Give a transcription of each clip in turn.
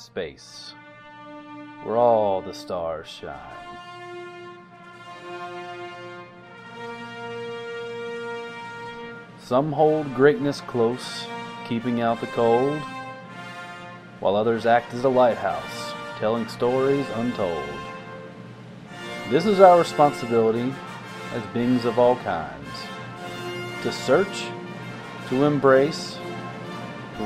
space, where all the stars shine. Some hold greatness close, keeping out the cold, while others act as a lighthouse, telling stories untold. This is our responsibility as beings of all kinds to search, to embrace,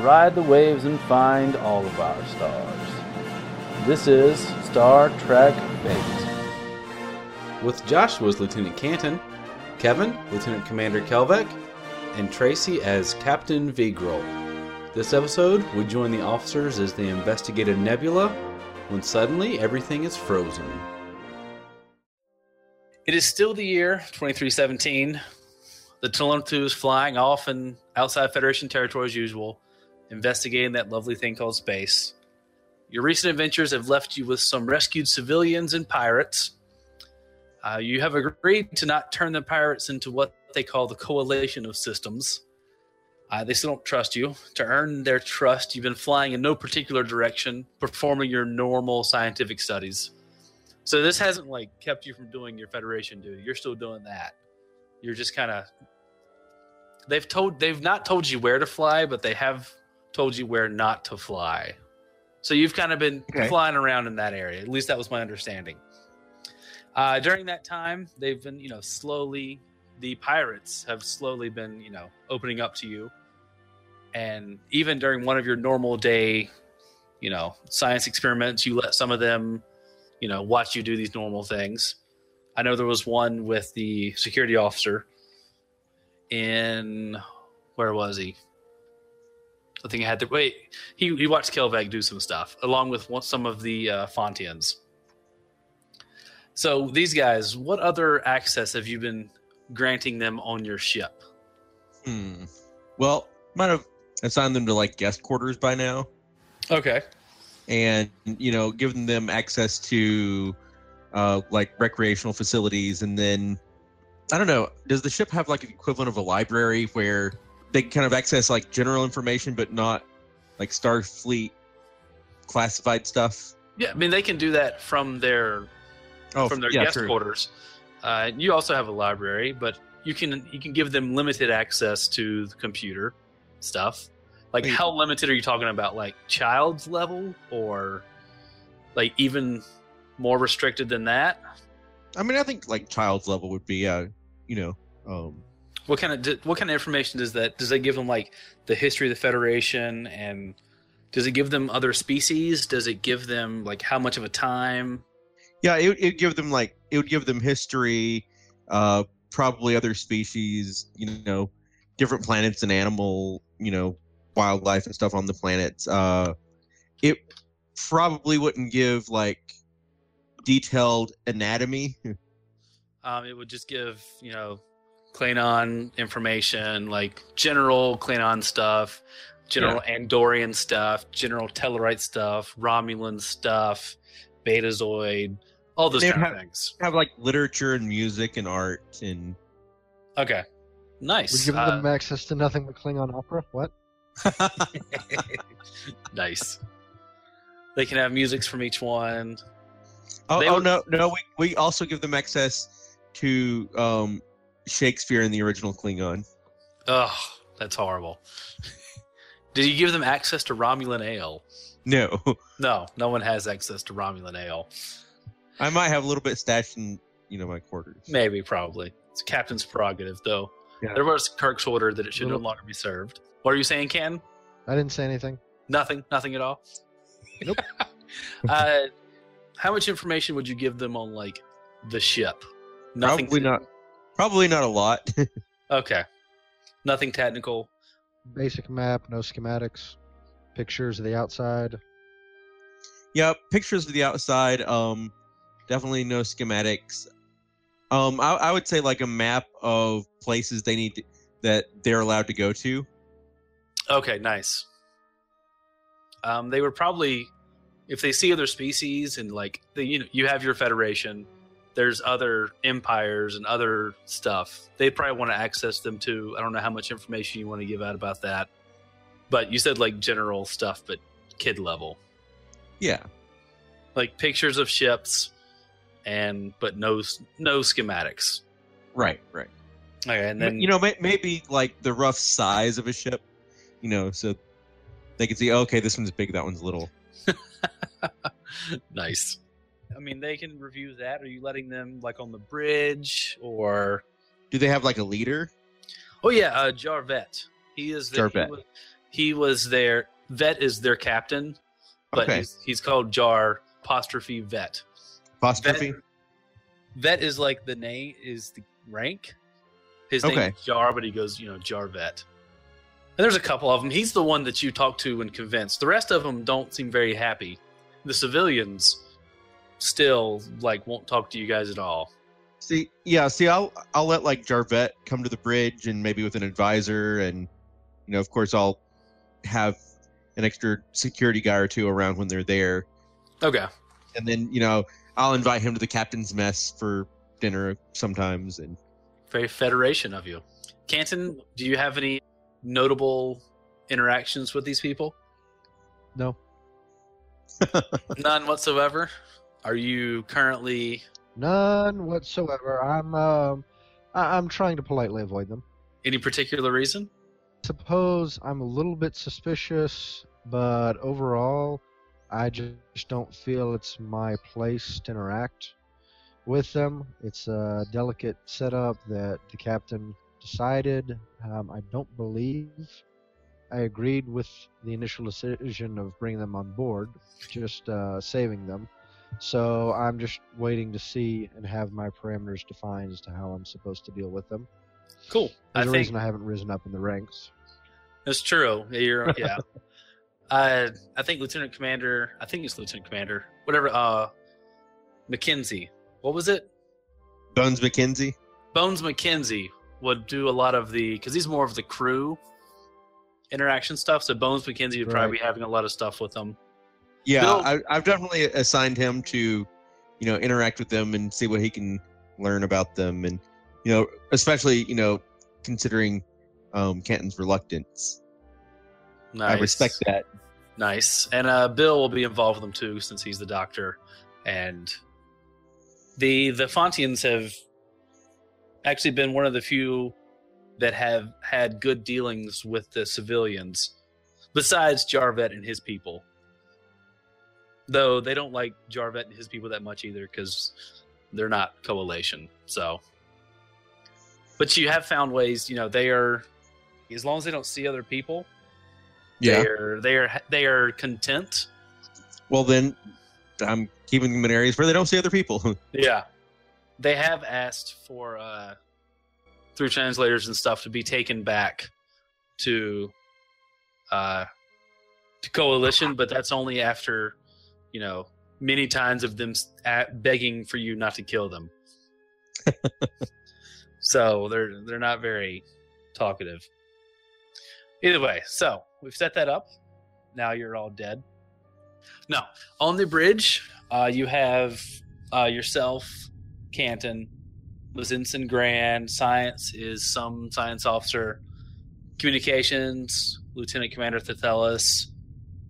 ride the waves and find all of our stars. This is Star Trek Fate. With Joshua as Lieutenant Canton, Kevin, Lieutenant Commander Kelvec, and Tracy as Captain Vigral. This episode, we join the officers as they investigate a nebula when suddenly everything is frozen. It is still the year 2317. The Telemtu is flying off and outside Federation territory as usual, investigating that lovely thing called space. Your recent adventures have left you with some rescued civilians and pirates. Uh, you have agreed to not turn the pirates into what they call the coalition of systems. Uh, they still don't trust you. To earn their trust, you've been flying in no particular direction, performing your normal scientific studies. So this hasn't like kept you from doing your Federation duty. You're still doing that. You're just kind of. They've told they've not told you where to fly, but they have told you where not to fly. So you've kind of been Okay. flying around in that area. At least that was my understanding. Uh, during that time, they've been, you know, slowly, the pirates have slowly been, you know, opening up to you. And even during one of your normal day, you know, science experiments, you let some of them, you know, watch you do these normal things. I know there was one with the security officer in, where was he? I think I had to wait. He, he watched Kelvec do some stuff along with one, some of the uh, Fontians. So these guys, what other access have you been granting them on your ship? Hmm. Well, might have assigned them to like guest quarters by now, Okay. and you know, given them access to uh, like recreational facilities, and then I don't know. Does the ship have like an equivalent of a library where they kind of access like general information, but not like Starfleet classified stuff? Yeah, I mean they can do that from their Oh, from their yeah, guest true. quarters. Uh, you also have a library, but you can you can give them limited access to the computer stuff. Like how limited are you talking about? Like child's level, or like even more restricted than that? I mean, I think like child's level would be, uh, you know, um, What kind of what kind of information does that does that give them? Like the history of the Federation, and does it give them other species? Does it give them like how much of a time? Yeah, it would give them like it would give them history, uh, probably other species, you know, different planets and animal, you know, wildlife and stuff on the planets. Uh, it probably wouldn't give like detailed anatomy. Um, it would just give you know Klingon information, like general Klingon stuff, general Andorian stuff, general Tellarite stuff, Romulan stuff, Betazoid, all those They'd kind of things. Have like literature and music and art and Okay, We're nice, giving Uh, them access to nothing but Klingon opera. What? nice. They can have musics from each one. oh, They oh would- no no we we also give them access to um Shakespeare in the original Klingon. Ugh, that's horrible. Did you give them access to Romulan ale? No, No, no one has access to Romulan ale. I might have a little bit stashed in you know my quarters. Maybe, probably. It's captain's prerogative, though. Yeah. There was Kirk's order that it should no longer be served. What are you saying, Ken? I didn't say anything. Nothing. Nothing at all. Nope. uh, how much information would you give them on like the ship? Nothing. Probably not. Probably not a lot. Okay. Nothing technical. Basic map, no schematics, pictures of the outside. yeah, pictures of the outside. Um, definitely no schematics. Um, I, I would say like a map of places they need to, that they're allowed to go to. Okay, nice. Um, they would probably, if they see other species and like the, you know, you have your federation. There's other empires and other stuff. They probably want to access them too. I don't know how much information you want to give out about that, but you said like general stuff, but kid level. Yeah. like pictures of ships, and but no no schematics. Right. Right. Okay, and then you know, maybe like the rough size of a ship. You know, so they can see. Oh, okay, this one's big. That one's little. nice. I mean, they can review that. Are you letting them like on the bridge or? Do they have like a leader? Oh yeah, uh, Jarvet. He is the, Jarvet. He was, he was their vet is their captain, but Okay. he's, he's called Jar apostrophe Vet. Apostrophe. Vet, vet is like the name is the rank. His Okay. name is Jar, but he goes you know Jarvet. And there's a couple of them. He's the one that you talk to and convince. The rest of them don't seem very happy. The civilians still like won't talk to you guys at all. See, yeah, see, I'll I'll let like Jarvet come to the bridge and maybe with an advisor, and you know, of course, I'll have an extra security guy or two around when they're there, Okay. and then you know, I'll invite him to the captain's mess for dinner sometimes, and Very Federation of you. Canton, do you have any notable interactions with these people? No, None whatsoever. Are you currently none whatsoever. I'm um, I- I'm trying to politely avoid them. any particular reason? I suppose I'm a little bit suspicious, but overall, I just don't feel it's my place to interact with them. It's a delicate setup that the captain decided. Um, I don't believe I agreed with the initial decision of bringing them on board, just uh, saving them. So I'm just waiting to see and have my parameters defined as to how I'm supposed to deal with them. Cool. I There's a think reason I haven't risen up in the ranks. That's true. You're yeah. uh, I think Lieutenant Commander. I think it's Lieutenant Commander. Whatever. Uh, McKenzie. What was it? Bones McKenzie. Bones McKenzie would do a lot of the because he's more of the crew interaction stuff. So Bones McKenzie would probably be having a lot of stuff with them. Yeah, Bill- I, I've definitely assigned him to, you know, interact with them and see what he can learn about them, and you know, especially you know, considering um, Canton's reluctance. Nice. I respect that. Nice. And uh, Bill will be involved with them too, since he's the doctor. And the the Fontians have actually been one of the few that have had good dealings with the civilians, besides Jarvet and his people. Though they don't like Jarvet and his people that much either, because they're not coalition. So, but you have found ways. You know, they are as long as they don't see other people, Yeah. they're they are they are content. Well, then I'm keeping them in areas where they don't see other people. Yeah, they have asked for uh, through translators and stuff to be taken back to uh, to coalition, but that's only after you know many times of them begging for you not to kill them. so they're they're not very talkative. Either way, so we've set that up. Now you're all dead. No, on the bridge, uh, you have uh, yourself, Canton, Lizinson Grand. Science is some science officer. Communications, Lieutenant Commander Thethelis.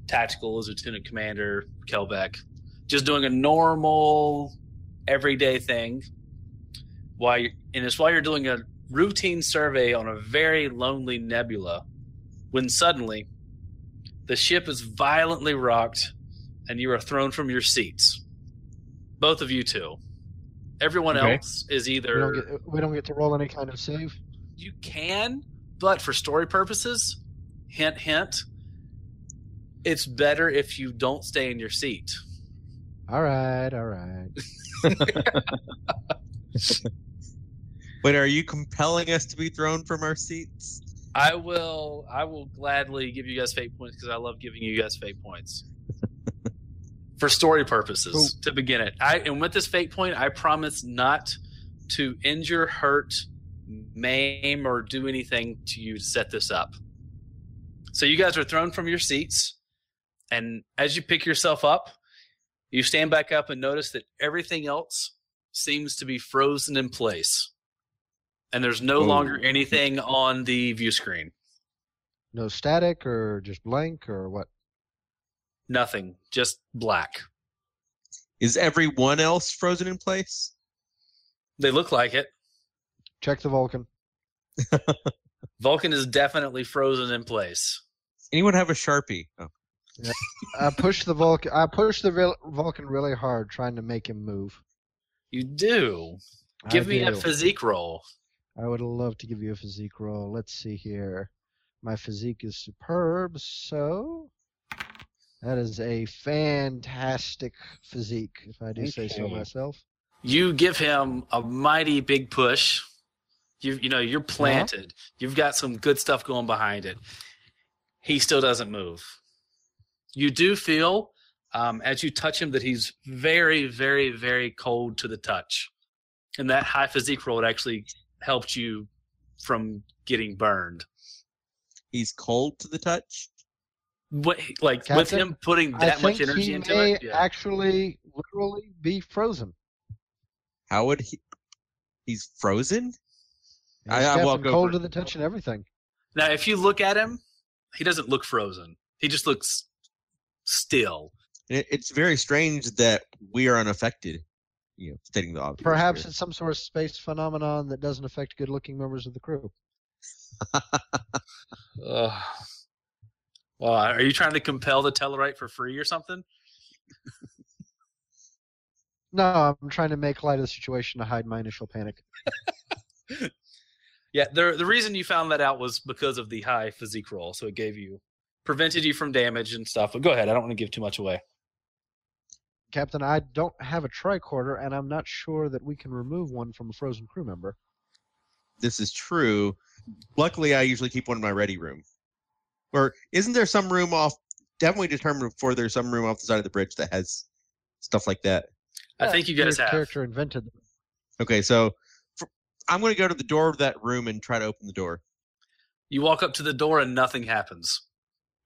Tactical is Lieutenant Commander Kelvec. Just doing a normal, everyday thing. While you and it's while you're doing a routine survey on a very lonely nebula, when suddenly the ship is violently rocked and you are thrown from your seats. Both of you two. Everyone Okay. else is We either don't, get, we don't get to roll any kind of save. you can, but for story purposes, hint hint, it's better if you don't stay in your seat. All right, all right. Wait, are you compelling us to be thrown from our seats? I will I will gladly give you guys fate points because I love giving you guys fate points. For story purposes, to begin it. I and with this fate point, I promise not to injure, hurt, maim, or do anything to you to set this up. So you guys are thrown from your seats, and as you pick yourself up, you stand back up and notice that everything else seems to be frozen in place. And there's no Oh. longer anything on the view screen. No static or just blank or what? Nothing, just black. Is everyone else frozen in place? They look like it. Check the Vulcan. Vulcan is definitely frozen in place. Anyone have a sharpie? Oh. I push the Vulcan. I push the Vil- Vulcan really hard, trying to make him move. You do. I Give me a physique roll. I would love to give you a physique roll. Let's see here. My physique is superb, so that is a fantastic physique, if I do say so myself. You give him a mighty big push. You you know you're Uh-huh. planted. You've got some good stuff going behind it. He still doesn't move. You do feel um, as you touch him that he's very very very cold to the touch, and that high physique roll actually helped you from getting burned. He's cold to the touch. What, like with him putting that much energy into may it. Yeah. actually literally be frozen. How would he? He's frozen. He's I- I got walk cold over. to the touch and everything. Now, if you look at him, he doesn't look frozen. He just looks still. It's very strange that we are unaffected. You know, stating the obvious. Perhaps here. it's some sort of space phenomenon that doesn't affect good-looking members of the crew. Ugh. Well, are you trying to compel the Tellarite for free or something? No, I'm trying to make light of the situation to hide my initial panic. Yeah, the the reason you found that out was because of the high physique roll, so it gave you prevented you from damage and stuff. But go ahead, I don't want to give too much away. Captain, I don't have a tricorder, and I'm not sure that we can remove one from a frozen crew member. this is true. Luckily, I usually keep one in my ready room. Or isn't there some room off? Definitely determined before there's some room off the side of the bridge that has stuff like that. I think you guys Your have. character invented them. Okay, so for, I'm going to go to the door of that room and try to open the door. You walk up to the door and nothing happens.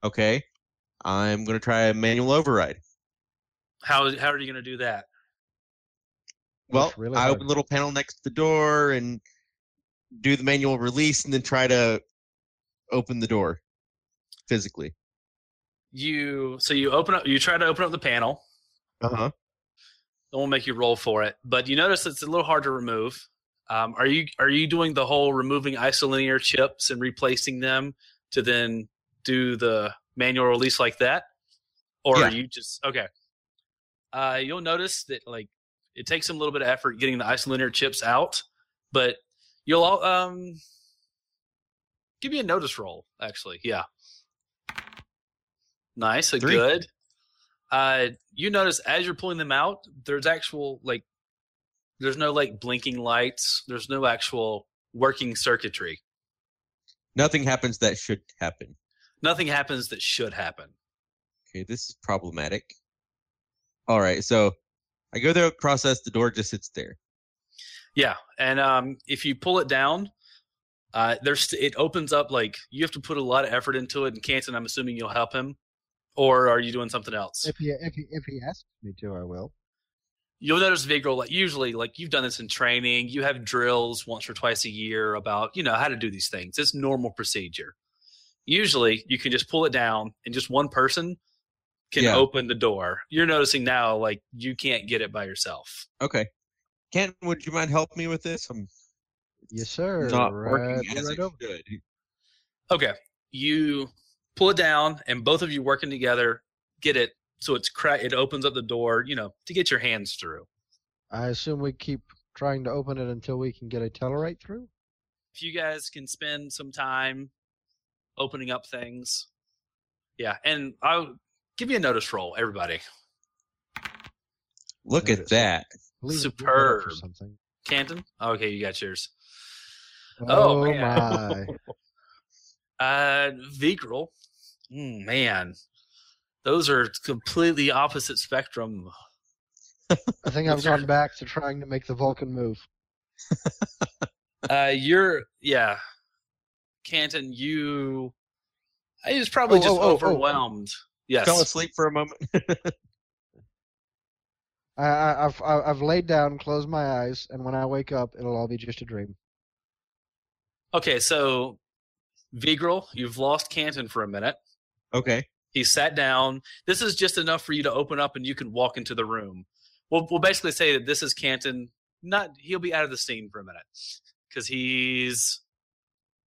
Okay, I'm going to try a manual override. How how are you going to do that? Well, really I hard. open the little panel next to the door and do the manual release, and then try to open the door physically. You so you open up. You try to open up the panel. Uh huh. It won't make you roll for it, but you notice it's a little hard to remove. Um, are you are you doing the whole removing isolinear chips and replacing them to then do the manual release like that, or Yeah. are you just okay? Uh, you'll notice that like it takes a little bit of effort getting the isolinear chips out, but you'll all um give me a notice roll. Actually, yeah, nice, a Three. good. Uh, you notice as you're pulling them out, there's actual like, there's no like blinking lights. There's no actual working circuitry. Nothing happens that should happen. Nothing happens that should happen. Okay, this is problematic. All right, so I go there, process. The door just sits there. Yeah, and um, if you pull it down, uh, there's it opens up like you have to put a lot of effort into it. And Canton, I'm assuming you'll help him, or are you doing something else? If he if he if he asks me to, I will. You'll notice Vigro like usually like you've done this in training. You have drills once or twice a year about you know how to do these things. It's normal procedure. Usually you can just pull it down and just one person can Yeah. open the door. You're noticing now like you can't get it by yourself. Okay, Kent, would you mind helping me with this? I'm Yes, sir. not right, working as right it over. Okay. You pull it down and both of you working together get it so it's crack it opens up the door, you know, to get your hands through. I assume we keep trying to open it until we can get a Tellarite through. If you guys can spend some time opening up things. Yeah, and I'll give you a notice roll, everybody. Look at that. Leave it- leave it up for Superb. something. Canton? Okay, you got yours. Oh, Oh, man. my! Uh Vigral. Mm, man. Those are completely opposite spectrum. I think I've gone back to trying to make the Vulcan move. Uh you're yeah. Canton, you I was oh, probably Oh, just oh, oh, oh. oh. overwhelmed. Yes. Fell asleep for a moment. I, I, I've I- I've laid down, closed my eyes, and when I wake up, it'll all be just a dream. Okay, so Vigral, you've lost Canton for a minute. okay. He sat down. This is just enough for you to open up and you can walk into the room. We'll, we'll basically say that this is Canton. Not he'll be out of the scene for a minute because he's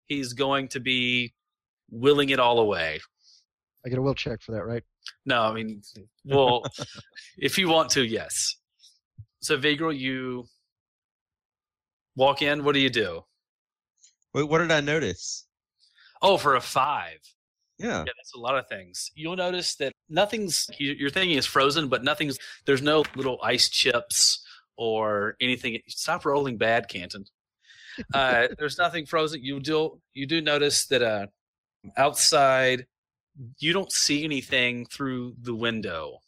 he's going to be willing it all away. I get a will check for that, right? No, I mean, well, if you want to, yes. So, Vigral, you walk in. What do you do? Wait, what did I notice? Oh, for a five. Yeah. Yeah, that's a lot of things. You'll notice that nothing's you- your thinking is frozen, but nothing's there's no little ice chips or anything. Stop rolling bad, Canton. Uh, there's nothing frozen. You do you do notice that uh, outside you don't see anything through the window.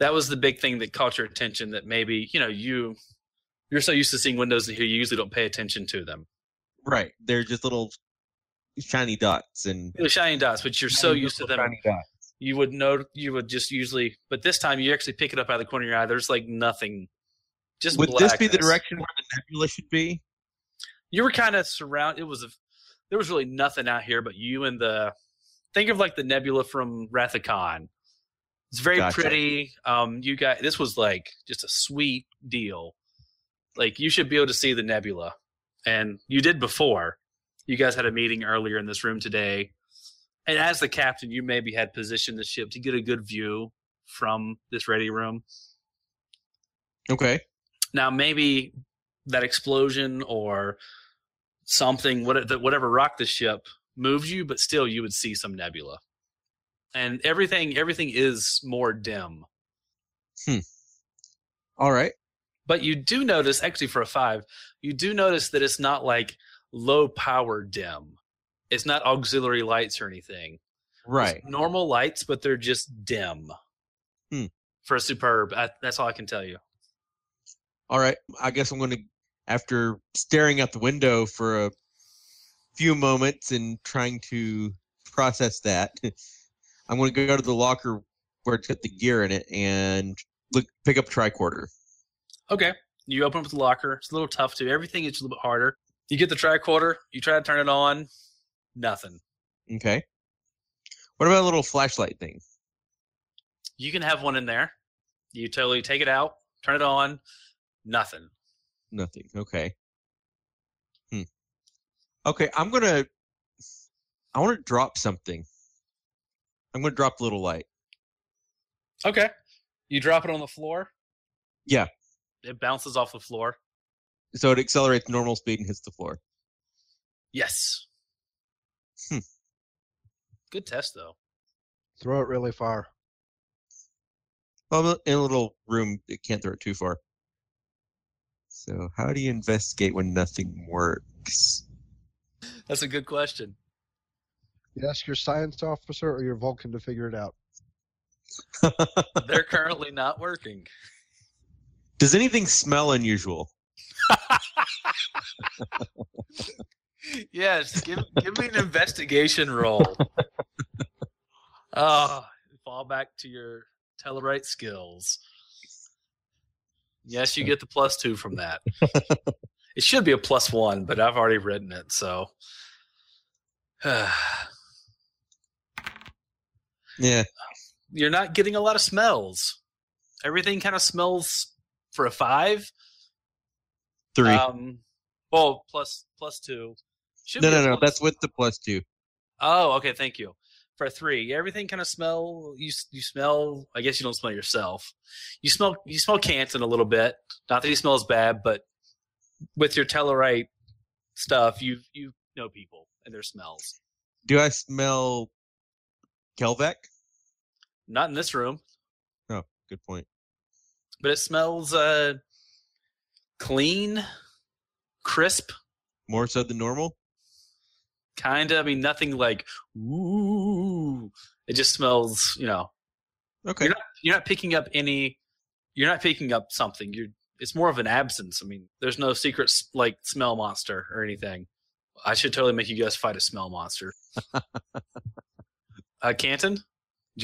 That was the big thing that caught your attention. That maybe you know you you're so used to seeing windows that here you usually don't pay attention to them. Right. They're just little shiny dots and The shining dots, but you're so used to them. Shiny dots. you would know you would just usually but this time you actually pick it up out of the corner of your eye there's like nothing just Would this be the direction where the nebula should be? You were kind of surrounded it was a there was really nothing out here but you and the think of like the nebula from wrath of khan it's very Gotcha. pretty um you got this was like just a sweet deal. Like you should be able to see the nebula. And you did before. You guys had a meeting earlier in this room today. And as the captain you maybe had positioned the ship to get a good view from this ready room. Okay. now maybe that explosion or something, whatever rocked the ship, moved you, but still you would see some nebula, and everything everything is more dim. Hmm. All right. But you do notice, actually, for a five, you do notice that it's not like low power dim. It's not auxiliary lights or anything. It's Right. normal lights, but they're just dim. Hmm. For a superb, I, that's all I can tell you. All right. I guess I'm going to, after staring out the window for a few moments and trying to process that, I'm going to go to the locker where it's got the gear in it and look pick up a tricorder. Okay. You open up the locker. It's a little tough too. Everything is a little bit harder. You get the tricorder. You try to turn it on. Nothing. Okay. What about a little flashlight thing? You can have one in there. You totally take it out, turn it on. Nothing. Nothing. Okay. Hmm. Okay, I'm gonna. I want to drop something. I'm gonna drop a little light. Okay. You drop it on the floor. Yeah. It bounces off the floor. So it accelerates normal speed and hits the floor. Yes. Hmm. Good test though. Throw it really far. Well, in a little room. It can't throw it too far. So how do you investigate when nothing works? That's a good question. You ask your science officer or your Vulcan to figure it out. They're currently not working. Does anything smell unusual? yes, give give me an investigation roll. Oh, fall back to your Tellarite skills. Yes, you get the plus two from that. it should be a plus one, but I've already written it, so. Yeah. You're not getting a lot of smells. Everything kind of smells for a five. Three. Um, well, plus plus two. Should no, no, no. plus- That's with the plus two. Oh, okay. Thank you. For three, everything kind of smell. You you smell. I guess you don't smell yourself. You smell. You smell Canton a little bit. Not that he smells bad, but with your Tellarite stuff, you you know people and their smells. Do I smell Kelvec? Not in this room, Oh, good point. but it smells uh clean, crisp, More so than normal. Kind of. I mean, nothing like ooh. It just smells. You know, Okay. You're not you're not picking up any you're not picking up something. You're it's more of an absence. I mean there's no secret like smell monster or anything. I should totally make you guys fight a smell monster. Uh canton do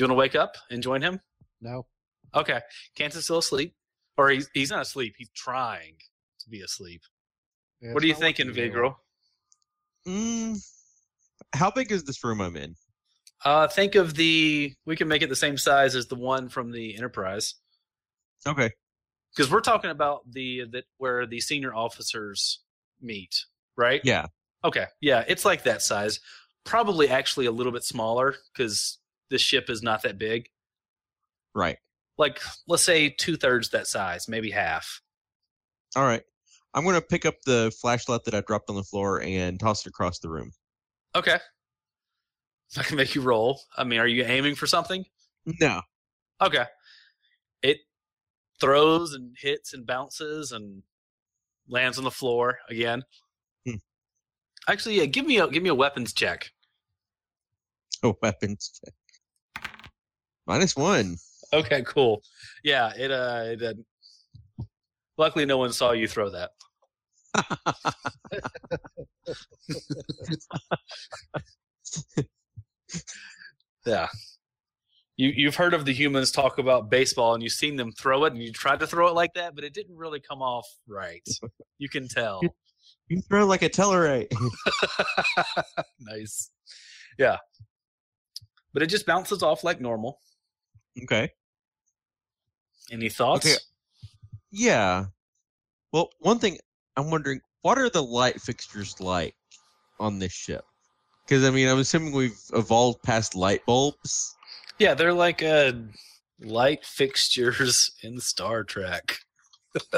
you want to wake up and join him? No. okay. Canton's still asleep. Or he's, he's not asleep. He's trying to be asleep. Yeah, what are you thinking working vigro Mm, how big is this room I'm in? Uh, think of the. We can make it the same size as the one from the Enterprise Okay. because we're talking about the that where the senior officers meet, right? Yeah. Okay. Yeah, it's like that size. Probably actually a little bit smaller because this ship is not that big. Right. Like let's say two thirds that size, maybe half. All right. I'm gonna pick up the flashlight that I dropped on the floor and toss it across the room. Okay. I can make you roll. I mean, are you aiming for something? No. Okay. It throws and hits and bounces and lands on the floor again. Hmm. Actually, yeah, give me a give me a weapons check. A weapons check. Minus one. Okay, cool. Yeah, it uh, it, uh luckily no one saw you throw that. Yeah. You you've heard of the humans talk about baseball and you've seen them throw it and you tried to throw it like that, but it didn't really come off right. You can tell. you throw like a Tellarite. nice. Yeah. But it just bounces off like normal. okay. Any thoughts? Okay. Yeah. Well, one thing I'm wondering, what are the light fixtures like on this ship? Because I mean, I'm assuming we've evolved past light bulbs. Yeah, they're like uh, light fixtures in Star Trek.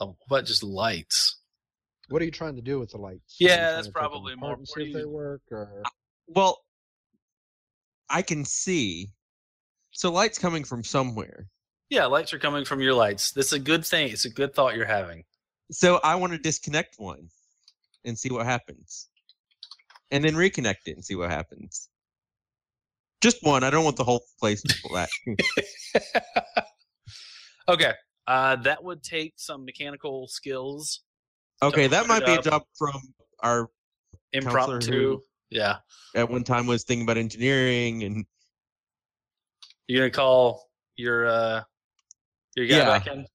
Well, what just lights? What are you trying to do with the lights? Yeah, Are you trying that's to take them probably more- and See if they work, or Well, I can see. So light's coming from somewhere. Yeah, lights are coming from your lights. That's a good thing. It's a good thought you're having. So I want to disconnect one and see what happens. And then reconnect it and see what happens. Just one. I don't want the whole place black. okay. Uh, that would take some mechanical skills. okay, that might be a job from our Impromptu. Yeah. at one time was thinking about engineering and You're gonna call your uh your guy Yeah. back in?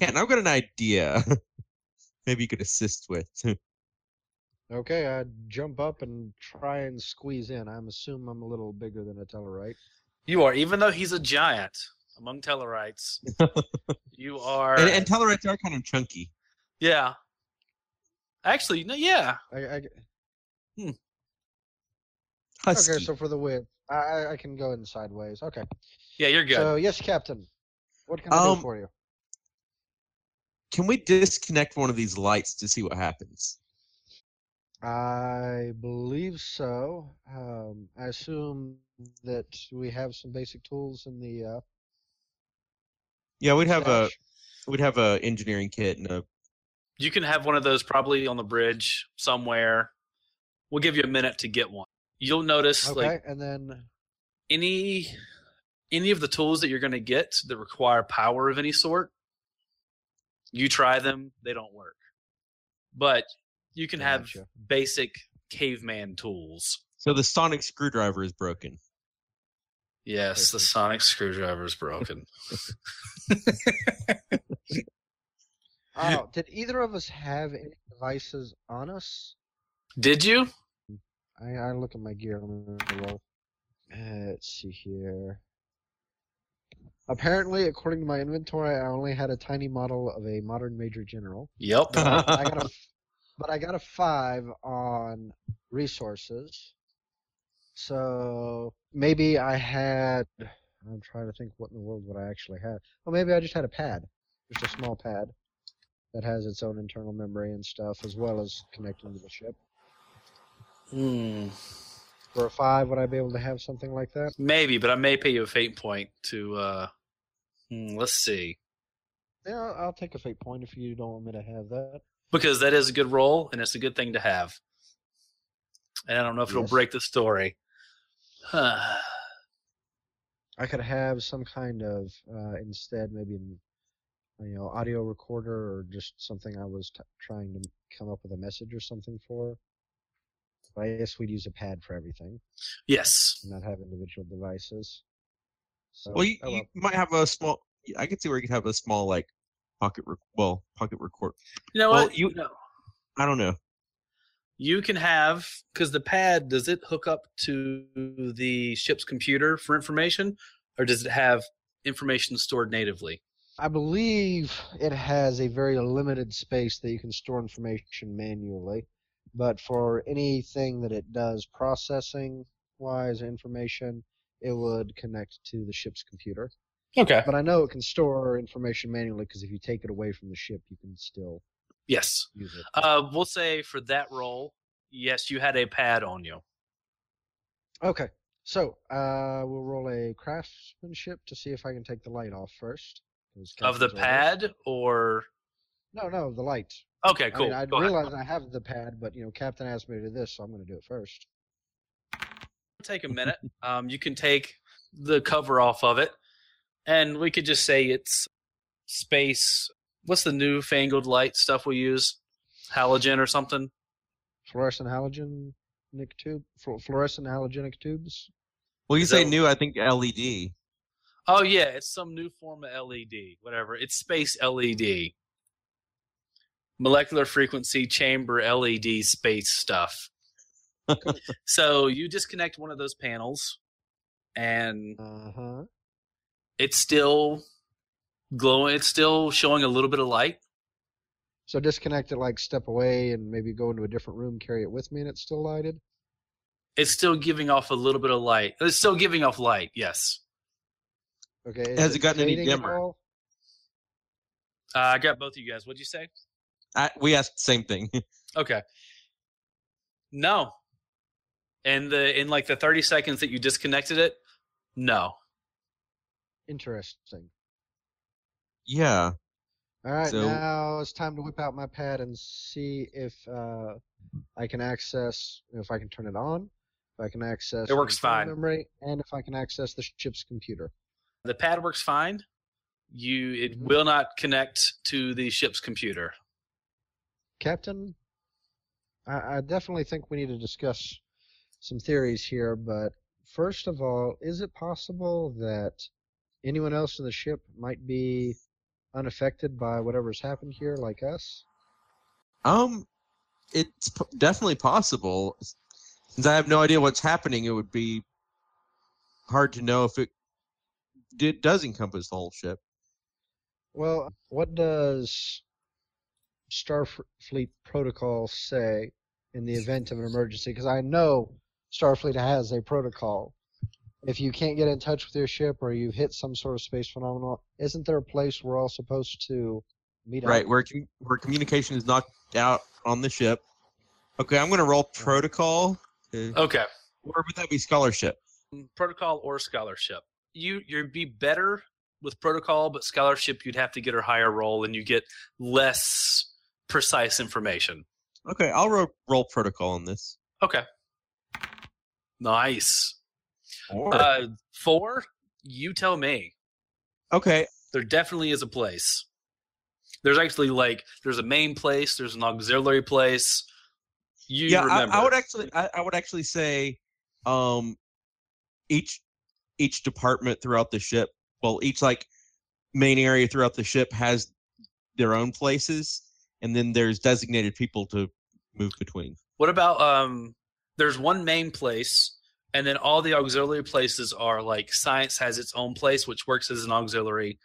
Ken, I've got an idea. Maybe you could assist with. okay, I jump up and try and squeeze in. I'm assuming I'm a little bigger than a Tellarite. You are, even though he's a giant among Tellarites. you are and, and Tellarites are kind of chunky. Yeah. Actually, no, yeah. I, I, Husky. okay, so for the width, I- I, I can go in sideways. Okay. Yeah, you're good. So yes, Captain. What can I Um, do for you? Can we disconnect one of these lights to see what happens? I believe so. Um, I assume that we have some basic tools in the uh, Yeah, we'd have a we'd have a engineering kit and a you can have one of those probably on the bridge somewhere. We'll give you a minute to get one. You'll notice Okay, like and then any any of the tools that you're going to get that require power of any sort you try them they don't work but you can have Gotcha. basic caveman tools so the sonic screwdriver is broken. yes the sonic screwdriver is broken oh, did either of us have any devices on us? did you I, I look at my gear. Let me roll. Uh, let's see here. Apparently, according to my inventory, I only had a tiny model of a modern major general. yep But I, got a, but I got a five on resources. So maybe I had. I'm trying to think what in the world would I actually have. Oh, maybe I just had a pad, just a small pad that has its own internal memory and stuff, as well as connecting to the ship. Hmm. For a five, would I be able to have something like that? maybe but i may pay you a fate point to uh hmm, let's see Yeah, I'll, take a fate point if you don't want me to have that. because that is a good roll and it's a good thing to have and i don't know if it'll break the story I could have some kind of uh, instead maybe an, you know audio recorder or just something I was t- trying to come up with a message or something for. But I guess we'd use a pad for everything, yes and not have individual devices. So, well, you, oh you might have a small. I could see where you could have a small like pocket. Rec- well, pocket record. You know Well, what? you- You know, I don't know. You can have because the pad does it hook up to the ship's computer for information, or does it have information stored natively? I believe it has a very limited space that you can store information manually, but for anything that it does processing wise information, it would connect to the ship's computer. Okay. But I know it can store information manually because if you take it away from the ship, you can still Yes. use it. Uh, we'll say for that role, yes, you had a pad on you. Okay, so uh, we'll roll a craftsmanship to see if I can take the light off first. Of the orders. pad, or No, no, the light. Okay, cool. I mean, I Go ahead. realize I have the pad, but you know, Captain asked me to do this, so I'm going to do it first. take a minute. Um, you can take the cover off of it, and we could just say it's space. What's the newfangled light stuff we use? Halogen or something? Fluorescent halogen nick tube, flu- fluorescent halogenic tubes. Well, you Is say that- new. I think LED. Oh yeah, it's some new form of LED. Whatever. It's space LED. Molecular frequency chamber LED space stuff. so you disconnect one of those panels, and Uh huh. it's still glowing. It's still showing a little bit of light. So disconnect it, like step away, and maybe go into a different room, carry it with me, and it's still lighted. It's still giving off a little bit of light. It's still giving off light. Yes. Okay. Has it gotten any dimmer? Uh, I got both of you guys. What'd you say? I, we asked the same thing. Okay. No. And the in like the 30 seconds that you disconnected it, no. Interesting. yeah. All right, So- now it's time to whip out my pad and see if uh, I can access, if I can turn it on, if I can access It works fine. memory, and if I can access the ship's computer. The pad works fine. You it Mhm. will not connect to the ship's computer. Captain, I, I definitely think we need to discuss some theories here, but first of all, is it possible that anyone else in the ship might be unaffected by whatever's happened here, like us? Um, it's p- definitely possible. Since I have no idea what's happening, it would be hard to know if it did, does encompass the whole ship. Well, what does Starfleet protocol say in the event of an emergency? Because I know Starfleet has a protocol. If you can't get in touch with your ship or you hit some sort of space phenomenon, isn't there a place we're all supposed to meet Right, up? where where communication is knocked out on the ship. Okay, I'm gonna roll protocol. Uh, Okay. Or would that be scholarship? Protocol or scholarship. You you'd be better with protocol, but scholarship you'd have to get a higher roll and you get less precise information. Okay, I'll ro- roll protocol on this. Okay. Nice. Or, Uh, four, you tell me. okay, There definitely is a place. There's actually like there's a main place, there's an auxiliary place. You yeah, I. I would actually, I, I would actually say, um, each each department throughout the ship, well, each like main area throughout the ship has their own places, and then there's designated people to move between. What about um there's one main place and then all the auxiliary places are like science has its own place which works as an auxiliary.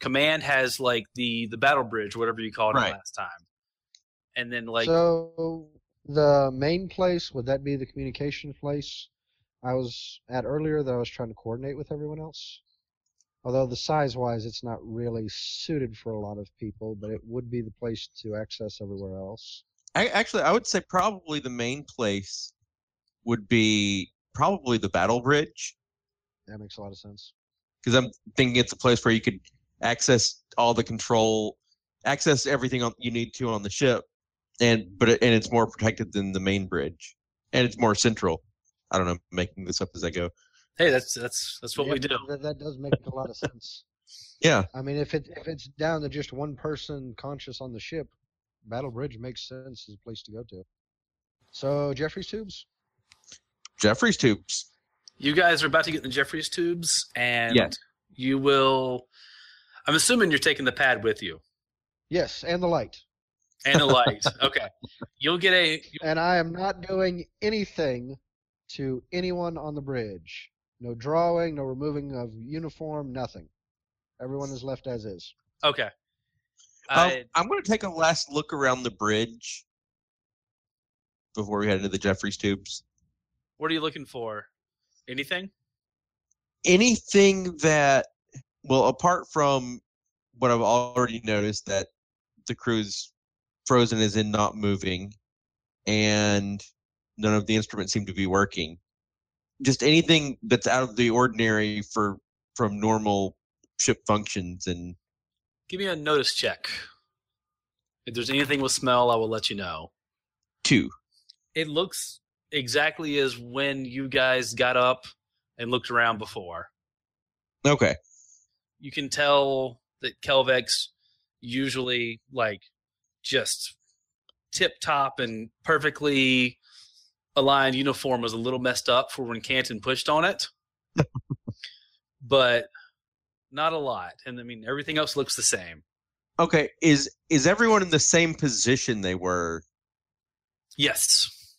Command has like the the battle bridge, whatever you called Right. it last time. And then like so the main place would that be the communication place I was at earlier that I was trying to coordinate with everyone else? Although the size wise it's not really suited for a lot of people, but it would be the place to access everywhere else. I, actually, I would say probably the main place would be probably the battle bridge That makes a lot of sense. because I'm thinking it's a place where you could access all the control, access everything on, you need to on the ship, and but it, and it's more protected than the main bridge, and it's more central. I don't know, I'm making this up as I go. Hey, that's that's that's what Yeah, we do. That, that does make a lot of sense. Yeah, I mean, if it if it's down to just one person conscious on the ship, Battle Bridge makes sense as a place to go to. So Jeffries tubes. Jeffries tubes. You guys are about to get in the Jeffries tubes and Yes. you will I'm assuming you're taking the pad with you. Yes, and the light. and the light. okay, you'll get a And I am not doing anything to anyone on the bridge. No drawing, no removing of uniform, nothing. Everyone is left as is. okay. Um, I, I'm going to take a last look around the bridge before we head into the Jeffries tubes. what are you looking for? Anything? Anything that, well, apart from what I've already noticed that the crew's frozen is in not moving, and none of the instruments seem to be working. Just anything that's out of the ordinary for from normal ship functions and Give me a notice check. If there's anything with smell, I will let you know. two. It looks exactly as when you guys got up and looked around before. Okay. You can tell that Kelvec's usually like just tip top and perfectly aligned uniform was a little messed up for when Canton pushed on it. but not a lot. And I mean everything else looks the same. Okay. Is is everyone in the same position they were? Yes.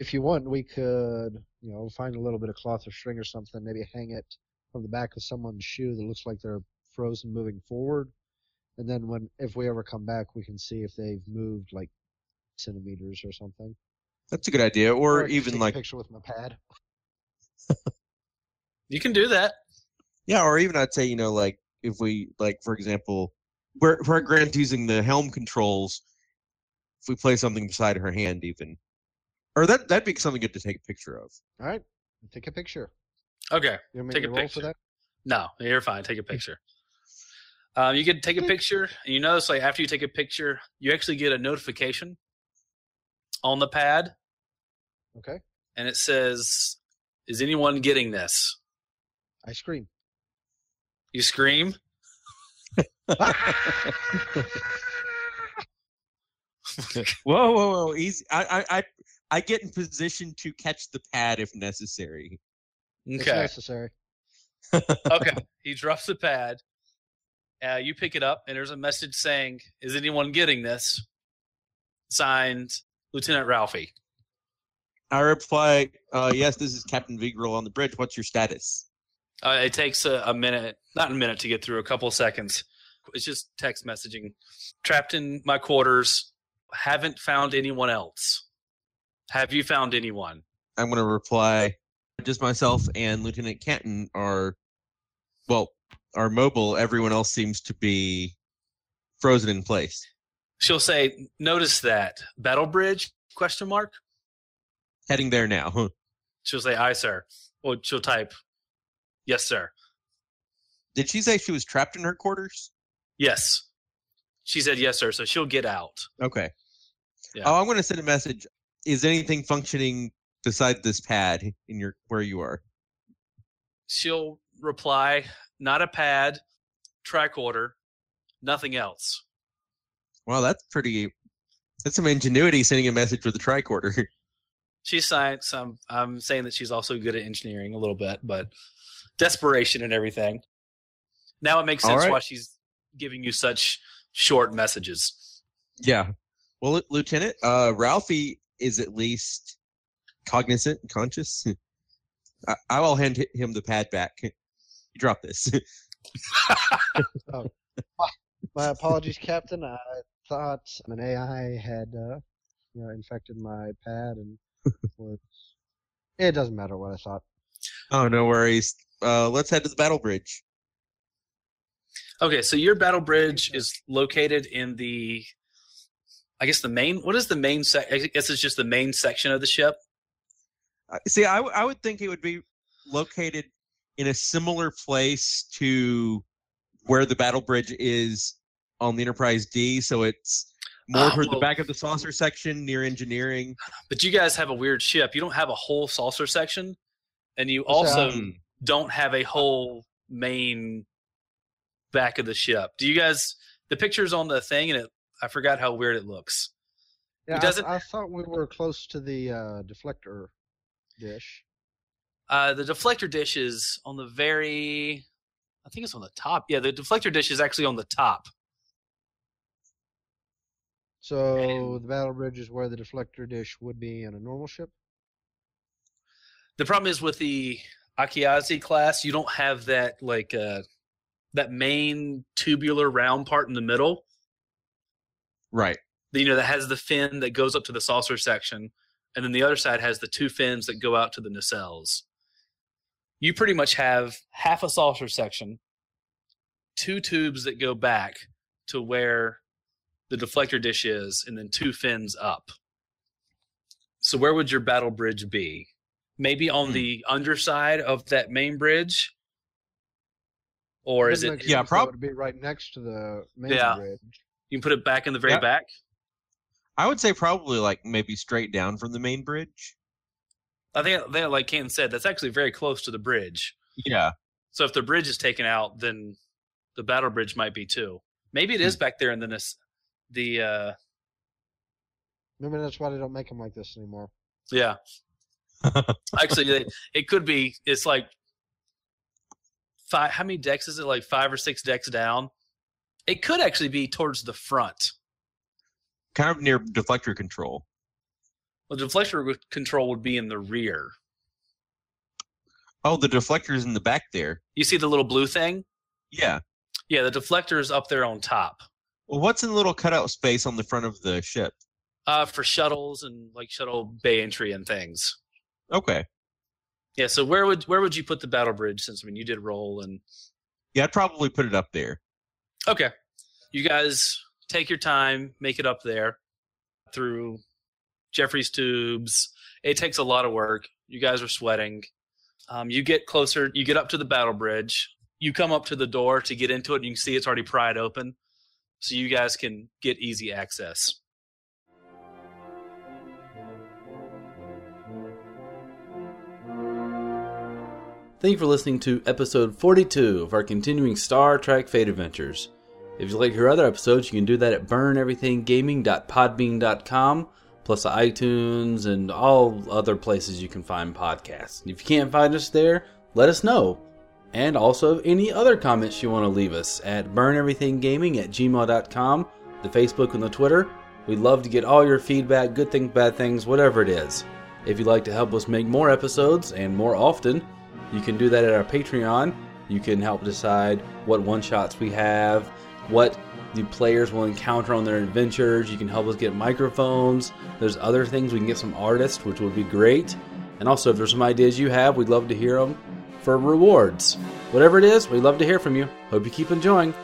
If you want, we could, you know, find a little bit of cloth or string or something, maybe hang it from the back of someone's shoe that looks like they're frozen moving forward. And then when if we ever come back, we can see if they've moved like centimeters or something. That's a good idea. Or, I can even like a picture with my pad. You can do that. yeah, or even I'd say, you know, like if we like for example, where where Grant's using the helm controls, if we play something beside her hand even. Or that that'd be something good to take a picture of. All right, take a picture. Okay. You want me Take to a roll picture. for that? No, you're fine. Take a picture. Um, you can take a picture, and you notice like after you take a picture, you actually get a notification on the pad, Okay. and it says, "Is anyone getting this?" I scream. You scream. whoa, whoa, whoa! Easy. I, I, I, I get in position to catch the pad if necessary. It's Okay. necessary. okay. He drops the pad. Uh, you pick it up, and there's a message saying, "Is anyone getting this?" Signed, Lieutenant Ralphie. I reply, uh, "Yes, this is Captain Vigral on the bridge. What's your status?" Uh, it takes a, a minute, not a minute to get through, a couple of seconds. It's just text messaging. Trapped in my quarters. Haven't found anyone else. Have you found anyone? I'm going to reply, just myself and Lieutenant Canton are, well, are mobile. Everyone else seems to be frozen in place. She'll say, "Notice that battle bridge?" Question mark. Heading there now. She'll say, "Aye, sir." Or she'll type, "Yes, sir." Did she say she was trapped in her quarters? Yes. She said, "Yes, sir." So she'll get out. Okay. Yeah. Oh, I'm going to send a message. Is anything functioning beside this pad in your where you are? She'll reply, "Not a pad, tricorder, nothing else." Well, that's pretty. That's some ingenuity sending a message with a tricorder. She's science. I'm I'm saying that she's also good at engineering a little bit, but desperation and everything. Now it makes sense right. why she's giving you such short messages. yeah. Well, Lieutenant, uh, Ralphie is at least cognizant and conscious. I, I will hand him the pad back. You drop this. Oh, My apologies, Captain. I thought an AI had, uh, you know, infected my pad and was. It doesn't matter what I thought. oh, no worries. Uh, let's head to the battle bridge. Okay, so your battle bridge is located in the, I guess the main. What is the main? Sec- I guess it's just the main section of the ship. Uh, See, I, w- I would think it would be located in a similar place to where the battle bridge is on the Enterprise D. So it's more Ah, toward well- the back of the saucer section near engineering. But you guys have a weird ship. You don't have a whole saucer section, and you What's that? also don't have a whole main back of the ship. Do you guys? The pictures on the thing, and it. I forgot how weird it looks. Yeah, I- doesn't- I, thought we were close to the uh, deflector dish. Uh, the deflector dish is on the very. I think it's on the top. Yeah, the deflector dish is actually on the top. So the battle bridge is where the deflector dish would be in a normal ship. The problem is with the Akiazi class, you don't have that like uh that main tubular round part in the middle. Right. You know, that has the fin that goes up to the saucer section, and then the other side has the two fins that go out to the nacelles. You pretty much have half a saucer section, two tubes that go back to where the deflector dish is, and then two fins up. So where would your battle bridge be? Maybe on Hmm. the underside of that main bridge? Or is it Yeah, sense, that prob- would be right next to the main Yeah. bridge. you can put it back in the very Yeah. back? I would say probably like maybe straight down from the main bridge. I think, I think like Ken said, that's actually very close to the bridge. Yeah. So if the bridge is taken out, then the battle bridge might be too. Maybe it is back there in the nes- the uh Maybe that's why they don't make them like this anymore. yeah. actually, they, it could be. It's like five. How many decks is it? Like five or six decks down. It could actually be towards the front. Kind of near deflector control. Well, deflector control would be in the rear. Oh, the deflector is in the back there. You see the little blue thing? Yeah. Yeah, the deflector is up there on top. Well, what's in the little cutout space on the front of the ship? Uh, for shuttles and like shuttle bay entry and things. Okay. Yeah, so where would where would you put the battle bridge? Since I mean you did roll and Yeah, I'd probably put it up there. okay, you guys take your time, make it up there through Jeffries tubes. It takes a lot of work. You guys are sweating. Um, you get closer. You get up to the battle bridge. You come up to the door to get into it. And you can see it's already pried open, so you guys can get easy access. Thank you for listening to episode 42 of our continuing Star Trek Fate Adventures. If you'd like hear other episodes, you can do that at burneverythinggaming.podbean.com, plus iTunes and all other places you can find podcasts. If you can't find us there, let us know. And also any other comments you want to leave us at burneverythinggaming at gmail.com, the Facebook and the Twitter. We'd love to get all your feedback, good things, bad things, whatever it is. If you'd like to help us make more episodes and more often, you can do that at our Patreon. You can help decide what one shots we have, what the players will encounter on their adventures. You can help us get microphones. There's other things. We can get some artists, which would be great. And also, if there's some ideas you have, we'd love to hear them for rewards. Whatever it is, we love to hear from you. Hope you keep enjoying.